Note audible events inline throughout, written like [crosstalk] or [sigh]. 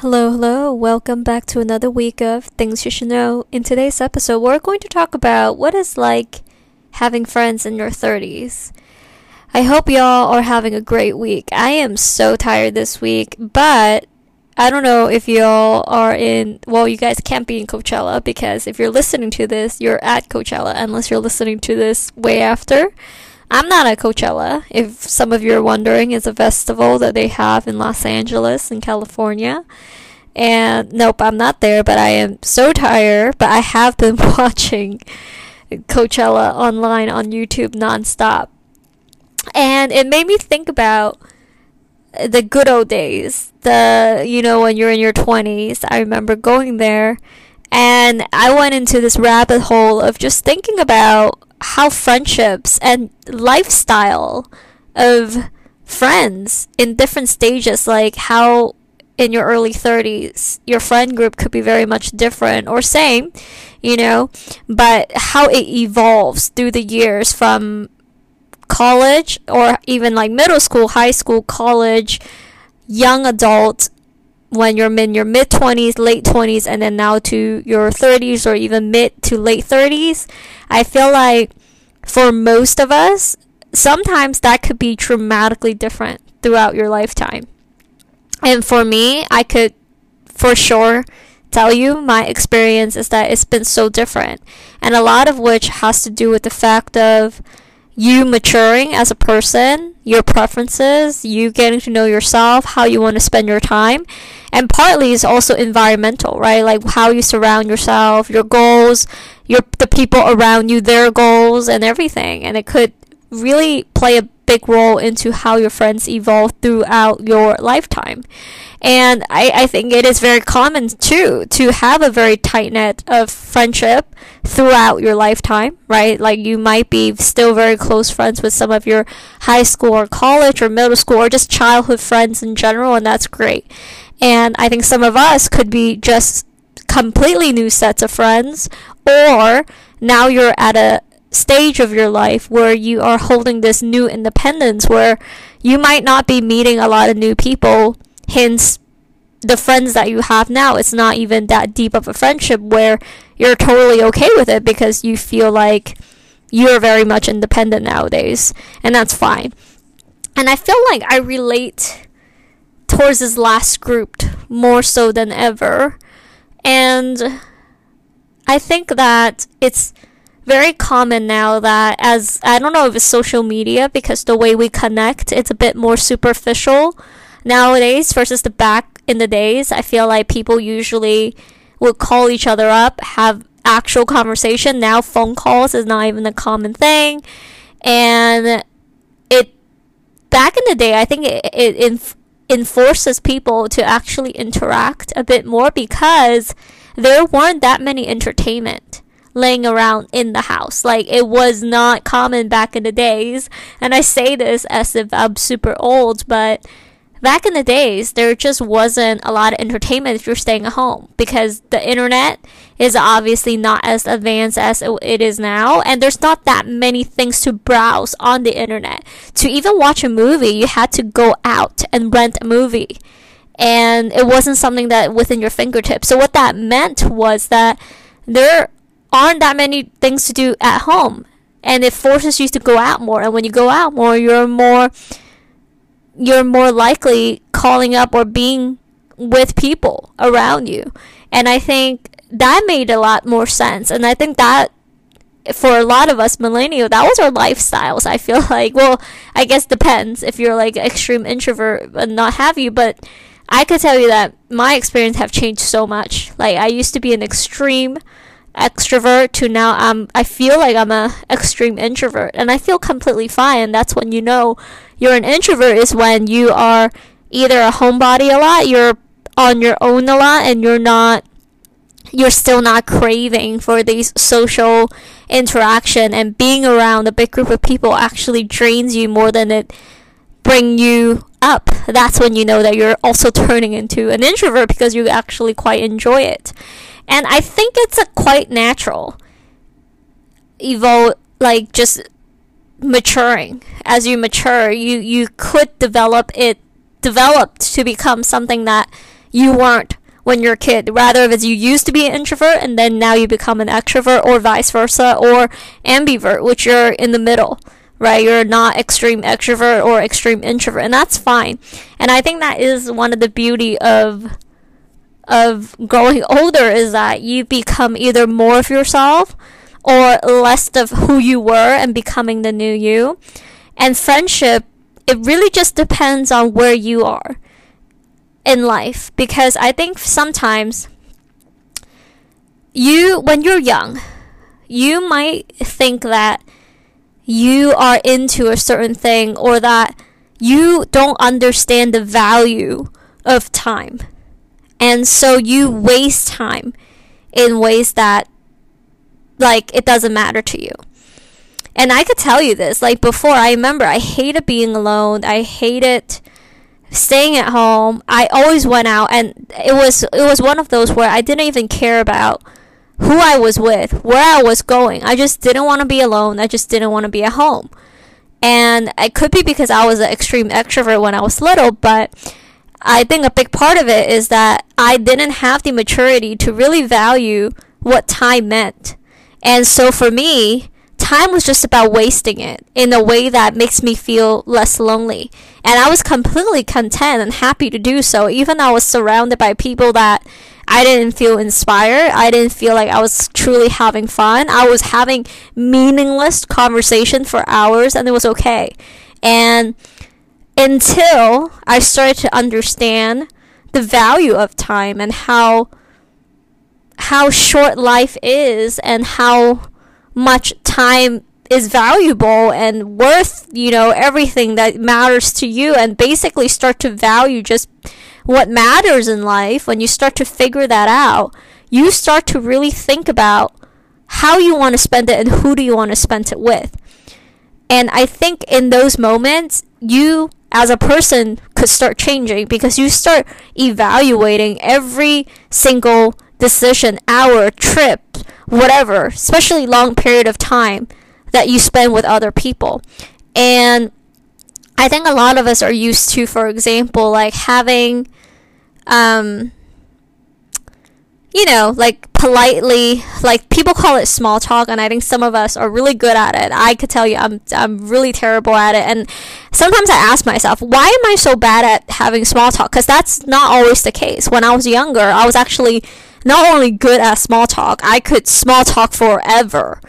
Hello, hello. Welcome back to another week of Things You Should Know. In today's episode, we're going to talk about what it's like having friends in your 30s. I hope y'all are having a great week. I am so tired this week, but I don't know if y'all are in, well, you guys can't be in Coachella because if you're listening to this, you're at Coachella unless you're listening to this way after. I'm not at Coachella. If some of you are wondering, it's a festival that they have in Los Angeles in California. And nope, I'm not there, but I am so tired. But I have been [laughs] watching Coachella online on YouTube nonstop. And it made me think about the good old days. The, you know, when you're in your 20s. I remember going there and I went into this rabbit hole of just thinking about how friendships and lifestyle of friends in different stages, like how in your early 30s, your friend group could be very much different or same, you know, but how it evolves through the years from college or even like middle school, high school, college, young adult, when you're in your mid 20s, late 20s, and then now to your 30s or even mid to late 30s, I feel like for most of us, sometimes that could be dramatically different throughout your lifetime. And for me, I could for sure tell you my experience is that it's been so different. And a lot of which has to do with the fact of you maturing as a person, your preferences, you getting to know yourself, how you want to spend your time. And partly is also environmental, right? Like how you surround yourself, your goals, your the people around you, their goals and everything. And it could really play a big role into how your friends evolve throughout your lifetime. And I, I think it is very common too to have a very tight net of friendship throughout your lifetime, right? Like you might be still very close friends with some of your high school or college or middle school or just childhood friends in general, and that's great. And I think some of us could be just completely new sets of friends, or now you're at a stage of your life where you are holding this new independence where you might not be meeting a lot of new people hence the friends that you have now it's not even that deep of a friendship where you're totally okay with it because you feel like you're very much independent nowadays and that's fine. And i feel like i relate towards this last group more so than ever. And i think that it's very common now that as I don't know if it's social media because the way we connect it's a bit more superficial nowadays versus the back in the days. I feel like people usually would call each other up, have actual conversation. Now phone calls is not even a common thing. And it back in the day, I think it, it inf- enforces people to actually interact a bit more because there weren't that many entertainment laying around in the house. Like it was not common back in the days. And I say this as if I'm super old, but back in the days, there just wasn't a lot of entertainment if you're staying at home because the internet is obviously not as advanced as it is now, and there's not that many things to browse on the internet. To even watch a movie, you had to go out and rent a movie, and it wasn't something that within your fingertips. So what that meant was that there aren't that many things to do at home, and it forces you to go out more. And when you go out more, you're more you're more likely calling up or being with people around you. And I think that made a lot more sense. And I think that for a lot of us millennial, that was our lifestyles. I feel [laughs] like, well, I guess depends if you're like extreme introvert and not have you, but I could tell you that my experience have changed so much. Like I used to be an extreme extrovert to now I'm I feel like I'm a extreme introvert. And I feel completely fine. and That's when you know you're an introvert is when you are either a homebody a lot, you're on your own a lot and you're not you're still not craving for these social interaction. And being around a big group of people actually drains you more than it bring you up. That's when you know that you're also turning into an introvert because you actually quite enjoy it and i think it's a quite natural evolve like just maturing. As you mature you you could develop it developed to become something that you weren't when you're a kid. Rather if you used to be an introvert and then now you become an extrovert or vice versa or ambivert which you're in the middle right? You're not extreme extrovert or extreme introvert and that's fine. And i think that is one of the beauty of of growing older is that you become either more of yourself or less of who you were and becoming the new you. And friendship, it really just depends on where you are in life because I think sometimes you when you're young, you might think that you are into a certain thing or that you don't understand the value of time. And so you waste time in ways that like it doesn't matter to you. And I could tell you this, like before, I remember I hated being alone. I hated staying at home. I always went out and it was it was one of those where I didn't even care about who I was with, where I was going. I just didn't want to be alone. I just didn't want to be at home. And it could be because I was an extreme extrovert when I was little, but I think a big part of it is that I didn't have the maturity to really value what time meant. And so for me, time was just about wasting it in a way that makes me feel less lonely. And I was completely content and happy to do so, even though I was surrounded by people that I didn't feel inspired. I didn't feel like I was truly having fun. I was having meaningless conversation for hours and it was okay. And until I started to understand the value of time and how how short life is and how much time is valuable and worth, you know, everything that matters to you and basically start to value just what matters in life, when you start to figure that out, you start to really think about how you want to spend it and who do you want to spend it with. And I think in those moments, you as a person could start changing because you start evaluating every single decision, hour, trip, whatever, especially long period of time that you spend with other people. And I think a lot of us are used to, for example, like having, um, you know, like politely, like people call it small talk, and I think some of us are really good at it. I could tell you, I'm I'm really terrible at it, and sometimes I ask myself, why am I so bad at having small talk? Because that's not always the case. When I was younger, I was actually not only good at small talk, I could small talk forever.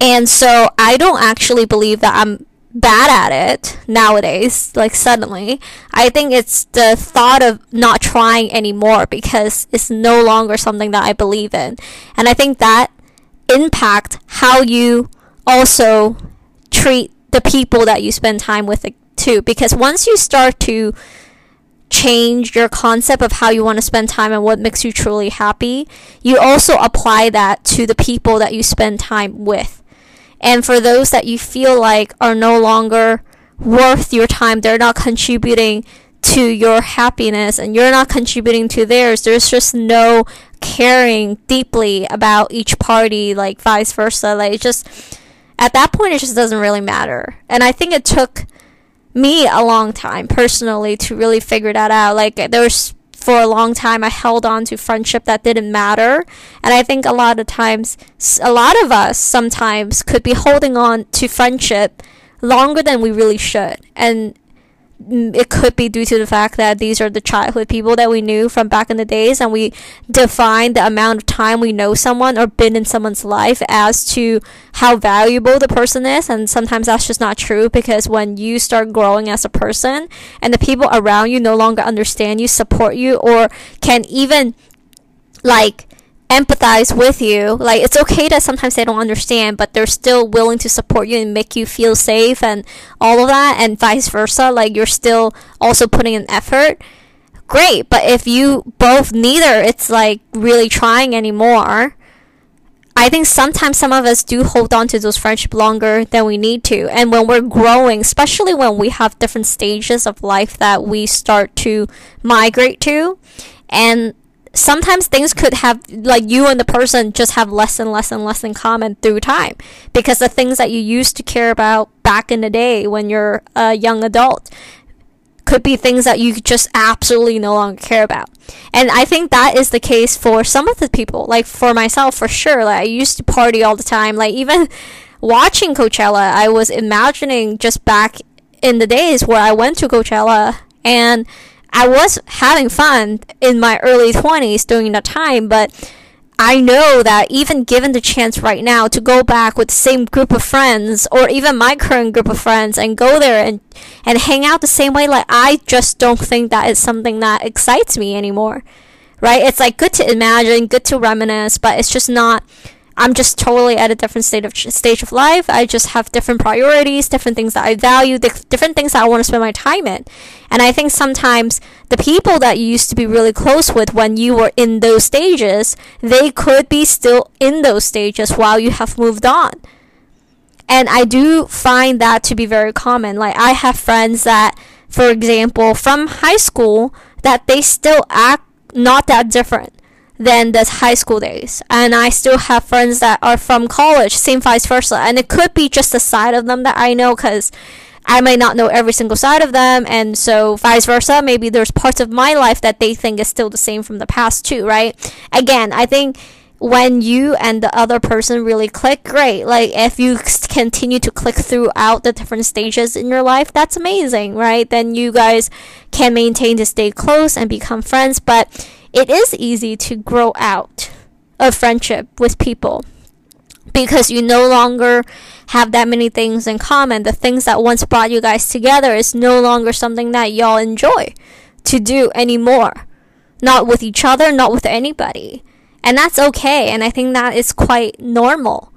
And so I don't actually believe that I'm bad at it nowadays, like suddenly. I think it's the thought of not trying anymore because it's no longer something that I believe in. And I think that impact how you also treat the people that you spend time with too because once you start to change your concept of how you want to spend time and what makes you truly happy, you also apply that to the people that you spend time with. And for those that you feel like are no longer worth your time, they're not contributing to your happiness and you're not contributing to theirs, there's just no caring deeply about each party, like vice versa. Like it just, at that point, it just doesn't really matter. And I think it took me a long time personally to really figure that out. Like there was for a long time I held on to friendship that didn't matter, and I think a lot of times a lot of us sometimes could be holding on to friendship longer than we really should. And it could be due to the fact that these are the childhood people that we knew from back in the days and we define the amount of time we know someone or been in someone's life as to how valuable the person is and sometimes that's just not true because when you start growing as a person and the people around you no longer understand you support you or can even like empathize with you. Like it's okay that sometimes they don't understand, but they're still willing to support you and make you feel safe and all of that and vice versa. Like you're still also putting an effort. great. But if you both neither, it's like really trying anymore. I think sometimes some of us do hold on to those friendships longer than we need to. And when we're growing, especially when we have different stages of life that we start to migrate to, and sometimes things could have like you and the person just have less and less and less in common through time because the things that you used to care about back in the day when you're a young adult could be things that you just absolutely no longer care about. And I think that is the case for some of the people. Like for myself, for sure. Like I used to party all the time. Like even watching Coachella, I was imagining just back in the days where I went to Coachella and I was having fun in my early 20s during that time, but I know that even given the chance right now to go back with the same group of friends or even my current group of friends and go there and and hang out the same way like I just don't think that is something that excites me anymore. Right? It's like good to imagine, good to reminisce, but it's just not I'm just totally at a different state of stage of life. I just have different priorities, different things that I value, different things that I want to spend my time in. And I think sometimes the people that you used to be really close with when you were in those stages, they could be still in those stages while you have moved on. And I do find that to be very common. Like I have friends that, for example, from high school, that they still act not that different than the high school days. And I still have friends that are from college, same vice versa. And it could be just a side of them that I know because I might not know every single side of them. And so vice versa, maybe there's parts of my life that they think is still the same from the past too, right? Again, I think when you and the other person really click, great. Like if you continue to click throughout the different stages in your life, that's amazing, right? Then you guys can maintain to stay close and become friends. But it is easy to grow out of friendship with people because you no longer have that many things in common. The things that once brought you guys together is no longer something that y'all enjoy to do anymore. Not with each other, not with anybody. And that's okay. And I think that is quite normal.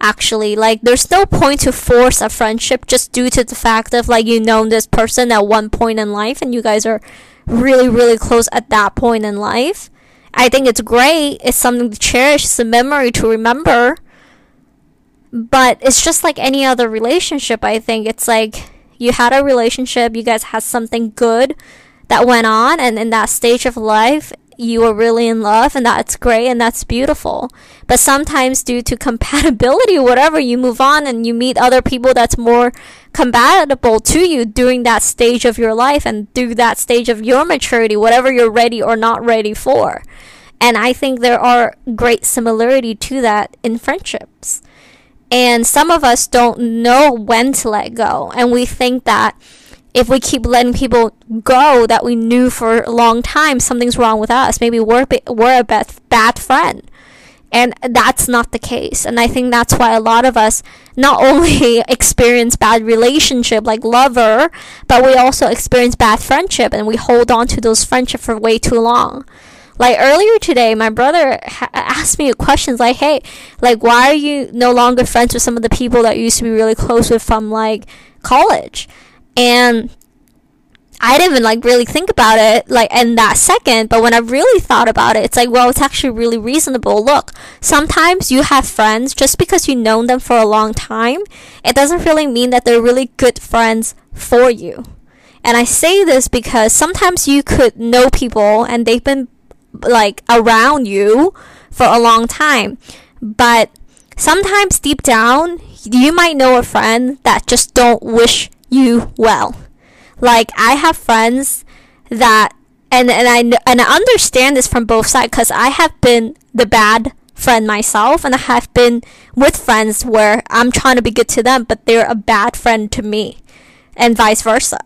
Actually, like there's no point to force a friendship just due to the fact of like you know this person at one point in life and you guys are really, really close at that point in life. I think it's great. It's something to cherish. It's a memory to remember. But it's just like any other relationship, I think. It's like you had a relationship, you guys had something good that went on, and in that stage of life, you are really in love and that's great and that's beautiful. But sometimes due to [laughs] compatibility or whatever, you move on and you meet other people that's more compatible to you during that stage of your life and through that stage of your maturity, whatever you're ready or not ready for. And I think there are great similarity to that in friendships. And some of us don't know when to let go. And we think that if we keep letting people go that we knew for a long time, something's wrong with us. Maybe we're, we're a bad, bad friend. And that's not the case. And I think that's why a lot of us not [laughs] only experience bad relationship like lover, but we also experience bad friendship and we hold on to those friendship for way too long. Like earlier today, my brother ha- asked me a question like, "Hey, like why are you no longer friends with some of the people that you used to be really close with from like college?" And I didn't even like really think about it like in that second, but when I really thought about it, it's like, well, it's actually really reasonable. Look, sometimes you have friends just because you know them for a long time, it doesn't really mean that they're really good friends for you. And I say this because sometimes you could know people and they've been like around you for a long time, but sometimes deep down, you might know a friend that just don't wish you well. Like I have friends that and and I and I understand this from both sides because I have been the bad friend myself and I have been with friends where I'm trying to be good to them but they're a bad friend to me and vice versa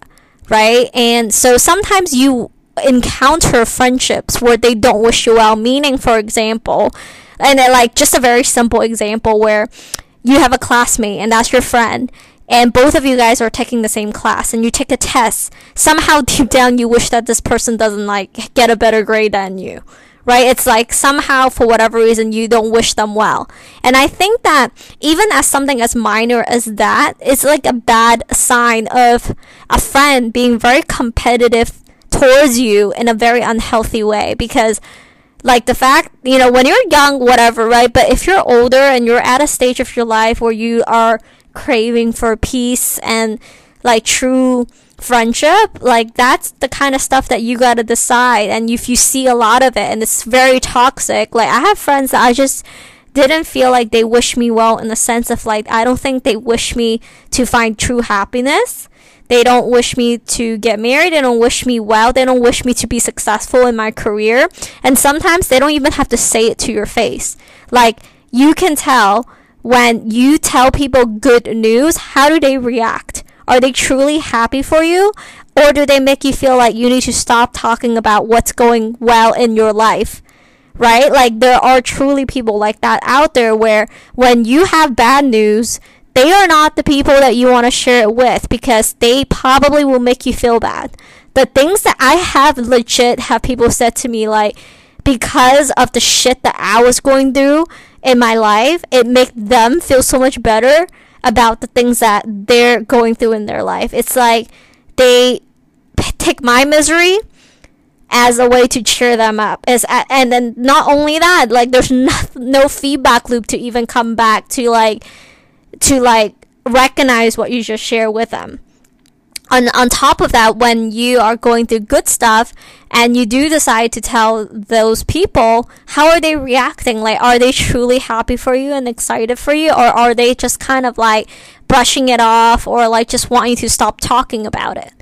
right and so sometimes you encounter friendships where they don't wish you well meaning for example and like just a very simple example where you have a classmate and that's your friend and both of you guys are taking the same class and you take a test. Somehow [laughs] deep down you wish that this person doesn't like get a better grade than you right? It's like somehow for whatever reason you don't wish them well. And i think that even as something as minor as that it's like a bad sign of a friend being very competitive towards you in a very unhealthy way. Because like the fact you know when you're young whatever right? But if you're older and you're at a stage of your life where you are craving for peace and like true friendship like that's the kind of stuff that you got to decide and if you see a lot of it and it's very toxic like i have friends that i just didn't feel like they wish me well in the sense of like i don't think they wish me to find true happiness they don't wish me to get married. They don't wish me well. They don't wish me to be successful in my career. And sometimes they don't even have to say it to your face. Like, you can tell when you tell people good news, how do they react? Are they truly happy for you? Or do they make you feel like you need to stop talking about what's going well in your life? Right? Like, there are truly people like that out there where when you have bad news, they are not the people that you want to share it with because they probably will make you feel bad. The things that I have legit have people said to me like because of the shit that I was going through in my life, it makes them feel so much better about the things that they're going through in their life. It's like they [laughs] take my misery as a way to cheer them up. Is and then not only that, like there's [laughs] no, no feedback loop to even come back to like to like recognize what you just share with them. On, on top of that, when you are going through good stuff and you do decide to tell those people, how are they reacting? Like, are they truly happy for you and excited for you? Or are they just kind of like brushing it off or like just wanting to stop talking about it?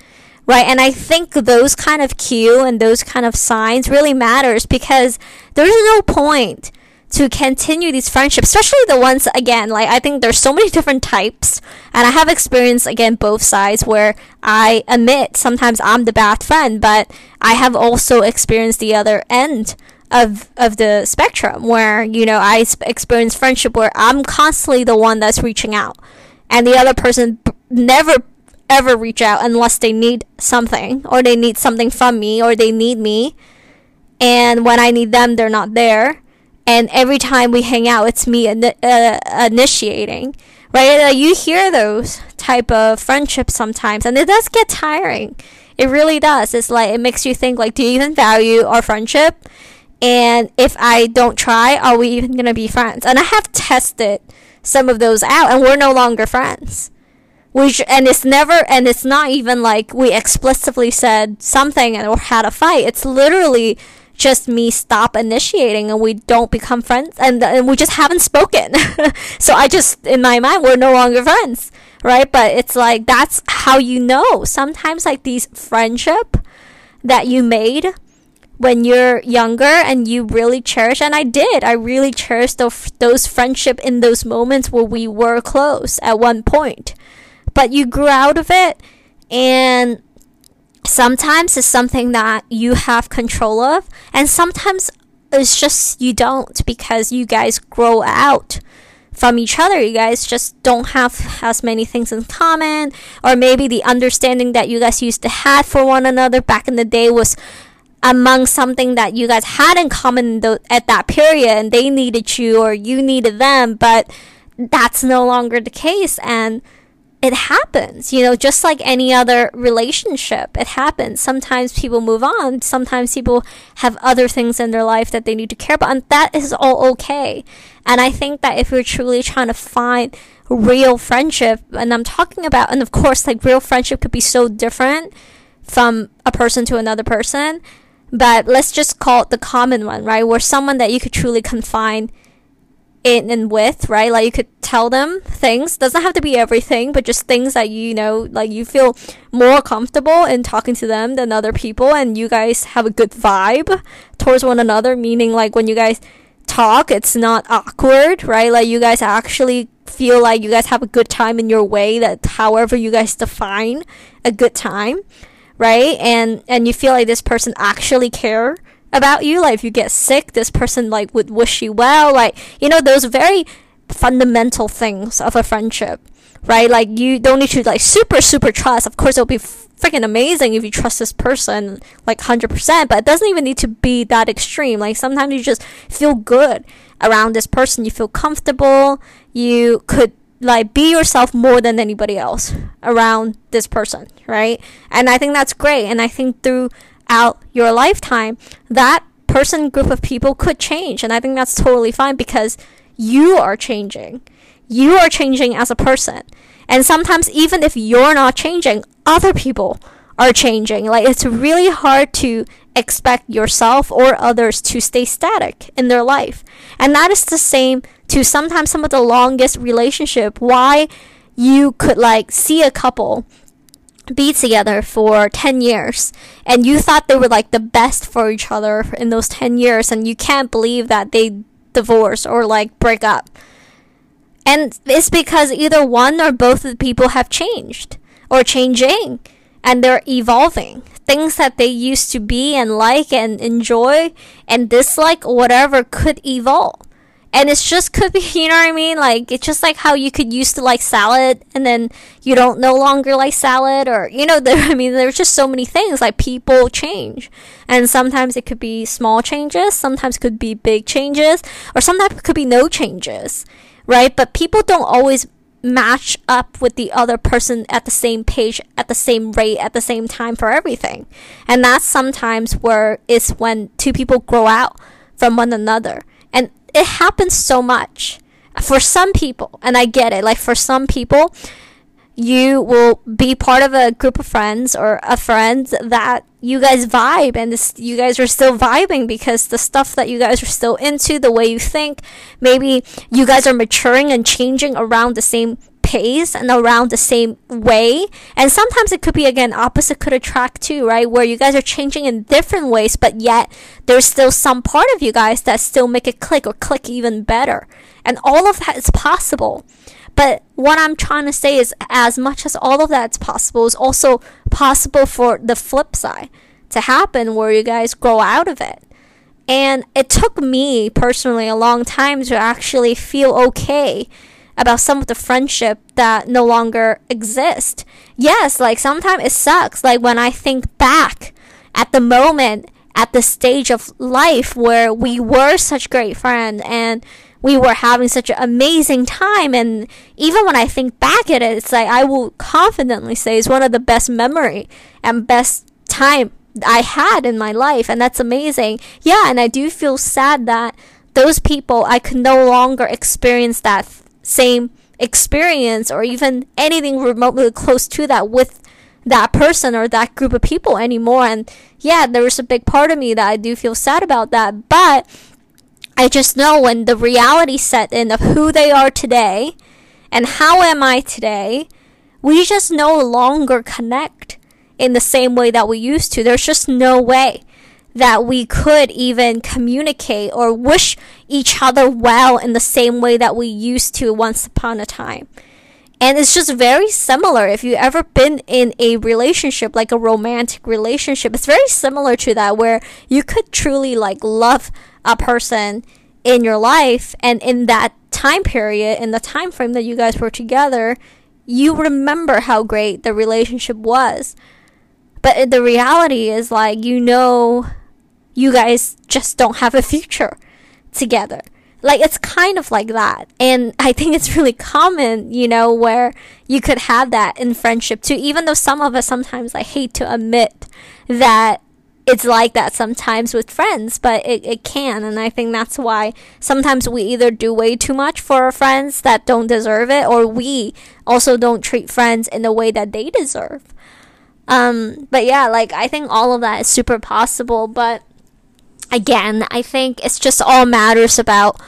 Right. And I think those kind of cue and those kind of signs really matters because there's no point to continue these friendships, especially the ones again, like I think there's so many different types, and I have experienced again both sides where I admit sometimes I'm the bad friend, but I have also experienced the other end of of the spectrum where you know I experience friendship where I'm constantly the one that's reaching out, and the other person never ever reach out unless they need something or they need something from me or they need me, and when I need them, they're not there and every time we hang out it's me uh, initiating right? Uh, you hear those type of friendships sometimes and it does get tiring. It really does. It's like it makes you think like do you even value our friendship? And if i don't try are we even going to be friends? And i have tested some of those out and we're no longer friends. Which and it's never and it's not even like we explicitly said something or had a fight. It's literally just me stop initiating and we don't become friends and, and we just haven't spoken. [laughs] so I just, in my mind, we're no longer friends, right? But it's like, that's how you know. Sometimes, like these friendship that you made when you're younger and you really cherish and I did I really cherished those, those friendship in those moments where we were close at one point but you grew out of it and sometimes it's something that you have control of, and sometimes it's just you don't because you guys grow out from each other. You guys just don't have as many things in common, or maybe the understanding that you guys used to have for one another back in the day was among something that you guys had in common th- at that period, and they needed you or you needed them, but that's no longer the case, and it happens, you know, just like any other relationship. It happens. Sometimes people move on. Sometimes people have other things in their life that they need to care about, and that is all okay. And I think that if we're truly trying to find real friendship, and I'm talking about, and of course, like real friendship could be so different from a person to another person, but let's just call it the common one, right? Where someone that you could truly confine in and with, right? Like you could tell them things. Doesn't have to be everything, but just things that you know, like you feel more comfortable in talking to them than other people, and you guys have a good vibe towards one another. Meaning, like when you guys talk, it's not awkward, right? Like you guys actually feel like you guys have a good time in your way. That however you guys define a good time, right? And and you feel like this person actually care about you. Like if you get sick, this person like would wish you well. Like you know those very fundamental things of a friendship, right? Like you don't need to like super super trust. Of course, it'll be freaking amazing if you trust this person like hundred percent. But it doesn't even need to be that extreme. Like sometimes you just feel good around this person. You feel comfortable. You could like be yourself more than anybody else around this person, right? And I think that's great. And I think through throughout your lifetime, that person group of people could change. And I think that's totally fine because you are changing. You are changing as a person. And sometimes, even if you're not changing, other people are changing. Like, it's really hard to expect yourself or others to stay static in their life. And that is the same to sometimes some of the longest relationship. Why you could like see a couple be together for 10 years and you thought they were like the best for each other in those 10 years and you can't believe that they divorce or like break up. And it's because either one or both of the people have changed or changing and they're evolving. Things that they used to be and like and enjoy and dislike, whatever, could evolve and it's just could be [laughs] you know what i mean? Like it's just like how you could used to like salad and then you don't no longer like salad or you know [laughs] there i mean there's just so many things like people change. And sometimes it could be small changes sometimes could be big changes or sometimes it could be no changes right? But people don't always match up with the other person at the same page at the same rate at the same time for everything. And that's sometimes where it's when two people grow out from one another. And it happens so much for some people and i get it. Like for some people you will be part of a group of friends or a friend that you guys vibe and this, you guys are still vibing because the stuff that you guys are still into the way you think maybe you guys are maturing and changing around the same pace and around the same way. And sometimes it could be again opposite could attract too, right? Where you guys are changing in different ways, but yet there's still some part of you guys that still make it click or click even better. And all of that is possible. But what I'm trying to say is as much as all of that's possible is also possible for the flip side to happen where you guys grow out of it. And it took me personally a long time to actually feel okay about some of the friendship that no longer exist. Yes, like sometimes it sucks. Like when I think back at the moment, at the stage of life where we were such great friends and we were having such an amazing time and even when I think back at it, it's like I will confidently say it's one of the best memory and best time I had in my life and that's amazing. Yeah, and I do feel sad that those people I could no longer experience that same experience or even anything remotely close to that with that person or that group of people anymore. And yeah, there's a big part of me that I do feel sad about that. But I just know when the reality set in of who they are today and how am I today, we just no longer connect in the same way that we used to. There's just no way that we could even communicate or wish each other well in the same way that we used to once upon a time. And it's just very similar. If you've ever been in a relationship, like a romantic relationship, it's very similar to that where you could truly like love a person in your life and in that time period, in the time frame that you guys were together, you remember how great the relationship was. But the reality is like you know you guys just don't have a future together. Like it's kind of like that. And I think it's really common, you know, where you could have that in friendship too, even though some of us sometimes I hate to admit that it's like that sometimes with friends, but it, it can. And I think that's why sometimes we either do way too much for our friends that don't deserve it, or we also don't treat friends in the way that they deserve. Um, but yeah, like I think all of that is super possible, but again, I think it's just all matters about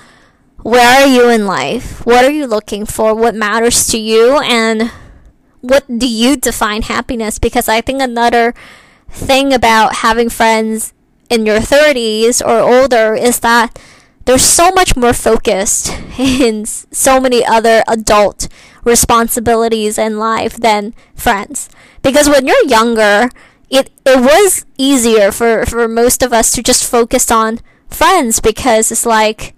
where are you in life? What are you looking for? What matters to you? And what do you define happiness? Because I think another thing about having friends in your 30s or older is that there's so much more focused [laughs] in so many other adult responsibilities in life than friends. Because when you're younger, it it was easier for for most of us to just focus on friends because it's like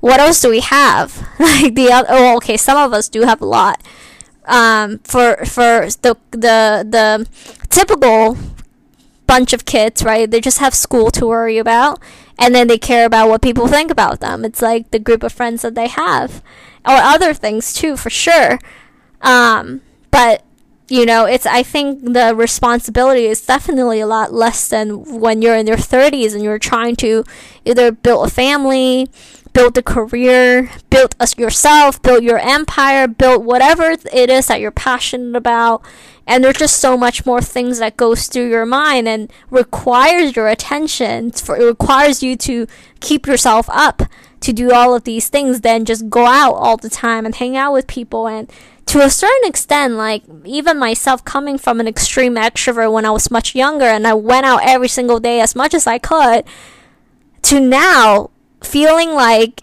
what else do we have? [laughs] Like the other oh okay some of us do have a lot. Um for for the the the typical bunch of kids right they just have school to worry about and then they care about what people think about them. It's like the group of friends that they have or other things too for sure. Um but you know, it's I think the responsibility is definitely a lot less than when you're in your 30s and you're trying to either build a family, build a career, build yourself, build your empire, build whatever it is that you're passionate about. And there's just so much more things that goes through your mind and requires your attention. For, it requires you to keep yourself up to do all of these things than just go out all the time and hang out with people and to a certain extent, like even myself coming from an extreme extrovert when I was much younger and I went out every single day as much as I could, to now feeling like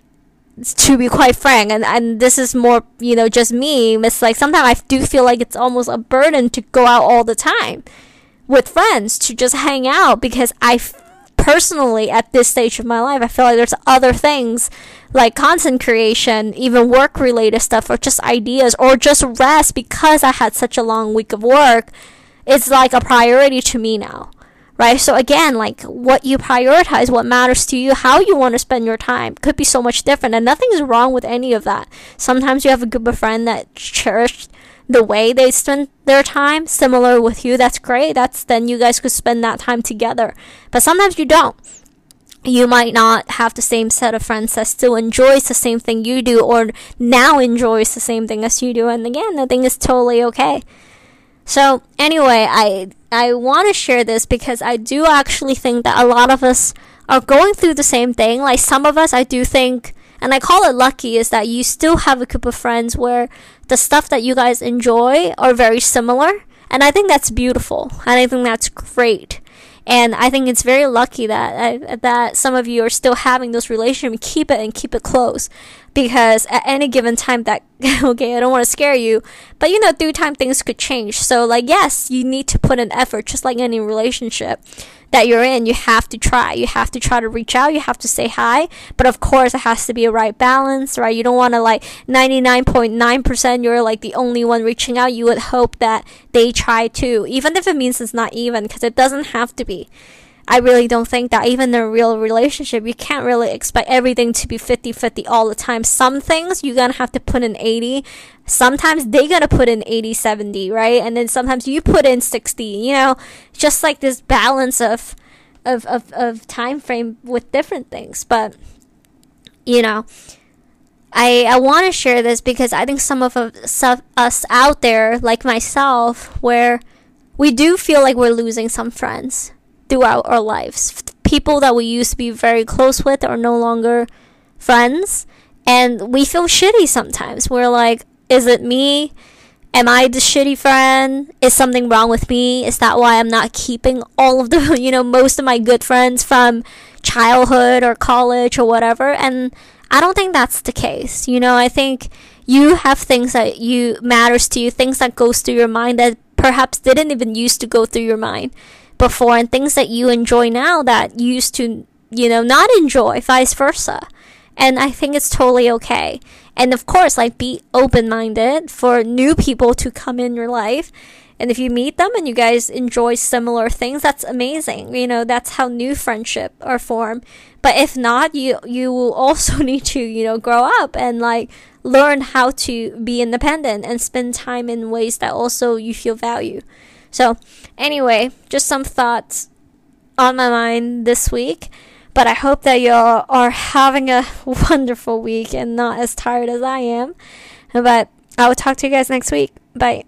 to be quite frank and, and this is more you know just me it's like sometimes i do feel like it's almost a burden to go out all the time with friends to just hang out because i personally at this stage of my life i feel like there's other things like content creation even work related stuff or just ideas or just rest because i had such a long week of work it's like a priority to me now right? So again like what you prioritize what matters to you how you want to spend your time could be so much different and nothing is wrong with any of that. Sometimes you have a group of friends that cherish the way they spend their time similar with you, that's great. That's then you guys could spend that time together. But sometimes you don't. You might not have the same set of friends that still enjoys the same thing you do or now enjoys the same thing as you do. And again, I think it's totally okay. So anyway, I I want to share this because I do actually think that a lot of us are going through the same thing. Like some of us, I do think and I call it lucky is that you still have a group of friends where the stuff that you guys enjoy are very similar. And I think that's beautiful. And I think that's great. And I think it's very lucky that uh, that some of you are still having those relationships. Keep it and keep it close, because at any given time, that [laughs] okay, I don't want to scare you, but you know, through time things could change. So like, yes, you need to put an effort, just like any relationship that you're in, you have to try. You have to try to reach out. You have to say hi. But of course, it has to be a right balance, right? You don't want to like 99.9% you're like the only one reaching out. You would hope that they try too, even if it means it's not even, because it doesn't have to be. I really don't think that even in a real relationship, you can't really expect everything to be 50 50 all the time. Some things you're gonna have to put in 80. Sometimes they're gonna put in 80 70, right? And then sometimes you put in 60, you know, just like this balance of, of, of, of time frame with different things. But, you know, I, I want to share this because I think some of us out there, like myself, where we do feel like we're losing some friends throughout our lives. People that we used to be very close with are no longer friends, and we feel shitty sometimes. We're like, is it me? Am I the shitty friend? Is something wrong with me? Is that why I'm not keeping all of the, [laughs] you know, most of my good friends from childhood or college or whatever? And I don't think that's the case. You know, I think you have things that you matters to you, things that goes through your mind that perhaps didn't even used to go through your mind before and things that you enjoy now that you used to, you know, not enjoy, vice versa. And I think it's totally okay. And of course, like be open minded for new people to come in your life. And if you meet them and you guys enjoy similar things, that's amazing. You know, that's how new friendship are formed. But if not, you you will also [laughs] need to, you know, grow up and like learn how to be independent and spend time in ways that also you feel value. So, anyway, just some thoughts on my mind this week. But I hope that you all are having a [laughs] wonderful week and not as tired as I am. But I will talk to you guys next week. Bye.